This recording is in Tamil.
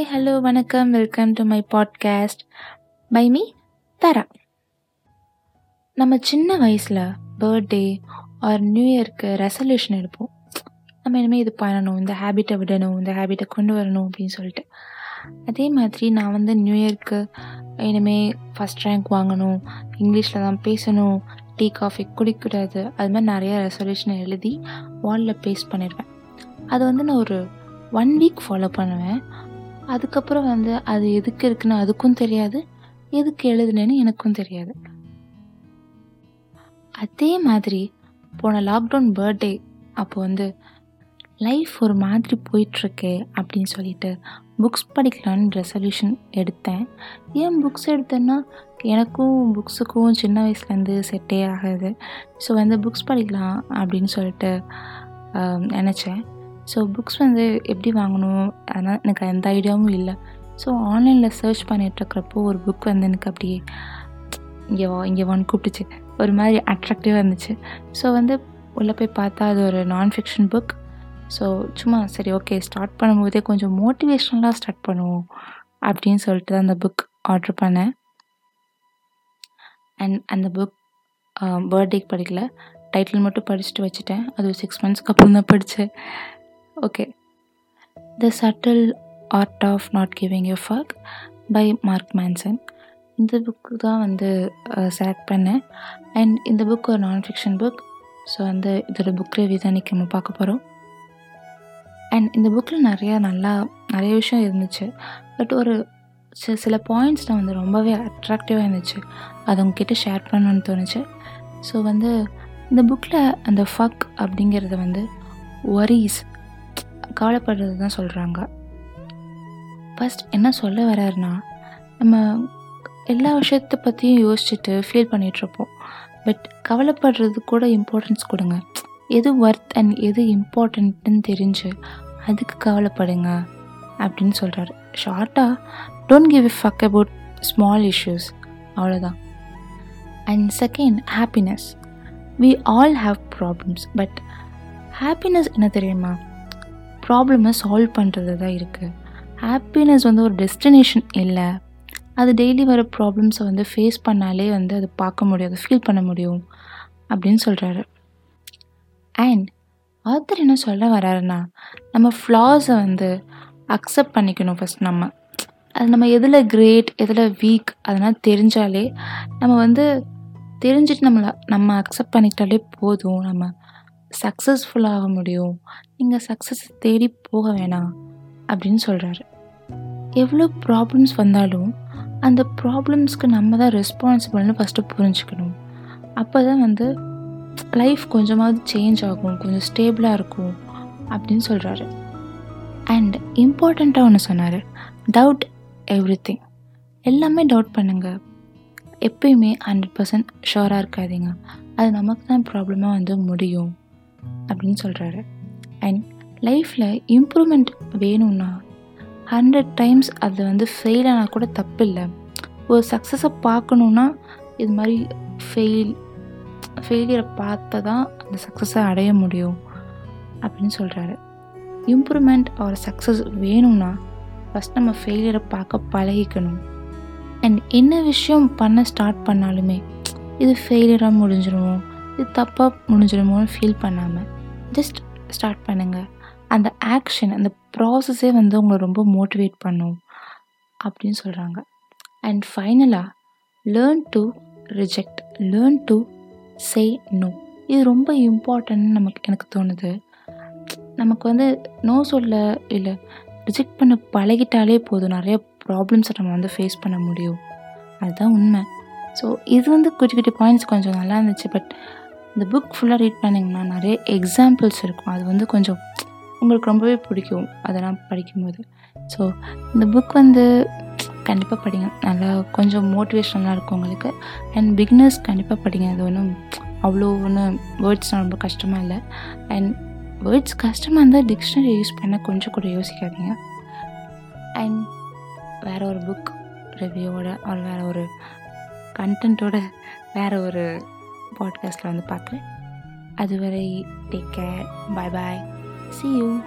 ஹாய் ஹலோ வணக்கம். Welcome to my podcast by me Thara நம்ம சின்ன வயசில் பர்த்டே ஆர் நியூ இயர்க்கு ரெசல்யூஷன் எடுப்போம். நம்ம இனிமேல் இது பண்ணணும் இந்த ஹேபிட்டை விடணும் இந்த ஹேபிட்டை கொண்டு வரணும் அப்படின்னு சொல்லிட்டு. அதே மாதிரி நான் வந்து நியூ இயர்க்கு இனிமேல் ஃபஸ்ட் ரேங்க் வாங்கணும் இங்கிலீஷில் தான் பேசணும் டீ காஃபி குடிக்கூடாது. அது மாதிரி நிறைய ரெசல்யூஷன் எழுதி வாலில் பேஸ்ட் பண்ணிடுவேன். அது வந்து நான் ஒரு ஒன் வீக் ஃபாலோ பண்ணுவேன். அதுக்கப்புறம் வந்து அது எதுக்கு இருக்குன்னு அதுக்கும் தெரியாது. எதுக்கு எழுதுனேன்னு எனக்கும் தெரியாது. அதே மாதிரி போன லாக்டவுன் பர்த்டே அப்போ வந்து லைஃப் ஒரு மாதிரி போயிட்டுருக்கே அப்படின்னு சொல்லிட்டு புக்ஸ் படிக்கலான்னு ரெசல்யூஷன் எடுத்தேன். ஏன் புக்ஸ் எடுத்தேன்னா எனக்கும் புக்ஸுக்கும் சின்ன வயசுலேருந்து செட்டே ஆகாது. ஸோ வந்து புக்ஸ் படிக்கலாம் அப்படின்னு சொல்லிட்டு நினச்சேன். ஸோ புக்ஸ் வந்து எப்படி வாங்கணும்? அதனால் எனக்கு எந்த ஐடியாவும் இல்லை. ஸோ ஆன்லைனில் சர்ச் பண்ணிகிட்ருக்கிறப்போ ஒரு புக் வந்து எனக்கு அப்படியே இங்கே வா இங்கே வான்னு கூப்பிட்டுச்சு. ஒரு மாதிரி அட்ராக்டிவாக இருந்துச்சு. ஸோ வந்து உள்ளே போய் பார்த்தா அது ஒரு நான் ஃபிக்ஷன் புக் ஸோ சும்மா சரி ஓகே ஸ்டார்ட் பண்ணும்போதே கொஞ்சம் மோட்டிவேஷ்னலாக ஸ்டார்ட் பண்ணுவோம் அப்படின்னு சொல்லிட்டு தான் அந்த புக் ஆர்டர் பண்ணேன். அண்ட் அந்த புக் பர்த்டேக்கு படிக்கல. டைட்டில் மட்டும் படிச்சுட்டு வச்சுட்டேன். அது ஒரு சிக்ஸ் மந்த்ஸ்க்கு அப்புறம் தான் படித்தேன் okay the subtle art of not giving a fuck by Mark Manson இந்த புக்கு தான் வந்து செலக்ட் பண்ணேன். அண்ட் இந்த புக் ஒரு நான் ஃபிக்ஷன் புக் ஸோ வந்து இதோட புக் ரிவ்யூ தான் இன்றைக்கி நம்ம பார்க்க போகிறோம் அண்ட் இந்த புக்கில் நிறையா நல்லா நிறைய விஷயம் இருந்துச்சு. பட் ஒரு சில சில பாயிண்ட்ஸ் தான் வந்து ரொம்பவே அட்ராக்டிவாக இருந்துச்சு. அது உங்ககிட்ட ஷேர் பண்ணணும்னு தோணுச்சு. ஸோ வந்து இந்த புக்கில் அந்த ஃபக் அப்படிங்கிறத வந்து ஒரீஸ் கவலைப்படுறது தான் சொல்கிறாங்க ஃபஸ்ட் என்ன சொல்ல வர்றாருன்னா நம்ம எல்லா விஷயத்தை பற்றியும் யோசிச்சுட்டு ஃபீல் பண்ணிகிட்ருப்போம் பட் கவலைப்படுறது கூட இம்பார்ட்டன்ஸ் கொடுங்க. எது ஒர்த் அண்ட் எது இம்பார்ட்டன்ட்டுன்னு தெரிஞ்சு அதுக்கு கவலைப்படுங்க அப்படின்னு சொல்கிறாரு ஷார்ட்டாக don't give a fuck about small issues அவ்வளோதான் and second happiness we all have problems but happiness என்ன தெரியுமா? ப்ராப்ளமை சால்வ் பண்ணுறது தான் இருக்குது ஹாப்பினஸ் வந்து ஒரு டெஸ்டினேஷன் இல்லை. அது டெய்லி வர ப்ராப்ளம்ஸை வந்து ஃபேஸ் பண்ணாலே வந்து அது பார்க்க முடியும் அதை ஃபீல் பண்ண முடியும் அப்படின்னு சொல்கிறாரு அண்ட் ஆத்தர் என்ன சொல்ல வராருன்னா நம்ம ஃப்ளாஸை வந்து அக்செப்ட் பண்ணிக்கணும் ஃபஸ்ட் நம்ம. அது நம்ம எதில் கிரேட் எதில் வீக் அதெல்லாம் தெரிஞ்சாலே நம்ம வந்து தெரிஞ்சுட்டு நம்மளை நம்ம அக்செப்ட் பண்ணிக்கிட்டாலே போதும் நம்ம. சக்ஸஸ்ஃபுல்லாக முடியும். நீங்கள் சக்ஸஸ் தேடி போக வேணாம் அப்படின்னு சொல்கிறாரு எவ்வளோ ப்ராப்ளம்ஸ் வந்தாலும் அந்த ப்ராப்ளம்ஸ்க்கு நம்ம தான் ரெஸ்பான்சிபிள்னு ஃபஸ்ட்டு புரிஞ்சுக்கணும். அப்போ தான் வந்து லைஃப் கொஞ்சமாவது சேஞ்ச் ஆகும் கொஞ்சம் ஸ்டேபிளாக இருக்கும் அப்படின்னு சொல்கிறாரு அண்ட் இம்பார்ட்டண்ட்டாக ஒன்று சொன்னார் டவுட் எவ்ரி திங் எல்லாமே டவுட் பண்ணுங்கள் எப்பயுமே ஹண்ட்ரட் பர்சன்ட் ஷோராக இருக்காதீங்க. அது நமக்கு தான் ப்ராப்ளமாக வந்து முடியும். அப்படின்னு சொல்கிறாரு அண்ட் லைஃப்பில் இம்ப்ரூவ்மெண்ட் வேணும்னா ஹண்ட்ரட் டைம்ஸ் அது வந்து ஃபெயில் ஆனால் கூட தப்பு இல்லை ஒரு சக்ஸஸை பார்க்கணுன்னா இது மாதிரி ஃபெயில் ஃபெயிலியரை பார்த்து தான் அந்த சக்ஸஸை அடைய முடியும் அப்படின்னு சொல்கிறாரு இம்ப்ரூவ்மெண்ட் ஆர் சக்ஸஸ் வேணும்னா ஃபஸ்ட் நம்ம ஃபெயிலியரை பார்க்க பழகிக்கணும். அண்ட் என்ன விஷயம் பண்ண ஸ்டார்ட் பண்ணாலுமே இது ஃபெயிலியராக முடிஞ்சிடும் இது தப்பாக முடிஞ்சிடுமோன்னு ஃபீல் பண்ணாமல் ஜஸ்ட் ஸ்டார்ட் பண்ணுங்கள் அந்த ஆக்ஷன் அந்த ப்ராசஸே வந்து உங்களை ரொம்ப மோட்டிவேட் பண்ணும் அப்படின்னு சொல்கிறாங்க அண்ட் ஃபைனலாக learn to reject learn to say no இது ரொம்ப இம்பார்ட்டன்ட்னு நமக்கு எனக்கு தோணுது. நமக்கு வந்து நோ சொல்ல இல்லை ரிஜெக்ட் பண்ண பழகிட்டாலே போதும். நிறைய ப்ராப்ளம்ஸை நம்ம வந்து ஃபேஸ் பண்ண முடியும். அதுதான் உண்மை. ஸோ இது வந்து குட்டி குட்டி பாயிண்ட்ஸ் கொஞ்சம் நல்லா இருந்துச்சு பட் இந்த புக் ஃபுல்லாக ரீட் பண்ணிங்கன்னா நிறைய எக்ஸாம்பிள்ஸ் இருக்கும். அது வந்து கொஞ்சம் உங்களுக்கு ரொம்பவே பிடிக்கும் அதெல்லாம் படிக்கும்போது. ஸோ இந்த புக் வந்து கண்டிப்பாக படிங்க. நல்லா கொஞ்சம் மோட்டிவேஷனலாக இருக்கும் உங்களுக்கு. அண்ட் பிகினர்ஸ் கண்டிப்பாக படிங்க. அது ஒன்றும் அவ்வளோ ஒன்றும் வேர்ட்ஸ்லாம் ரொம்ப கஷ்டமாக இல்லை. அண்ட் வேர்ட்ஸ் கஷ்டமாக இருந்தால் டிக்ஷனரி யூஸ் பண்ண கொஞ்சம் கூட யோசிக்காதீங்க. அண்ட் வேறு ஒரு புக் ரிவ்யூவோட ஒரு வேறு ஒரு கண்டென்ட்டோட வேறு ஒரு பாட்காஸ்ட்டில் வந்து பார்க்குறேன். அதுவரை take care bye bye see you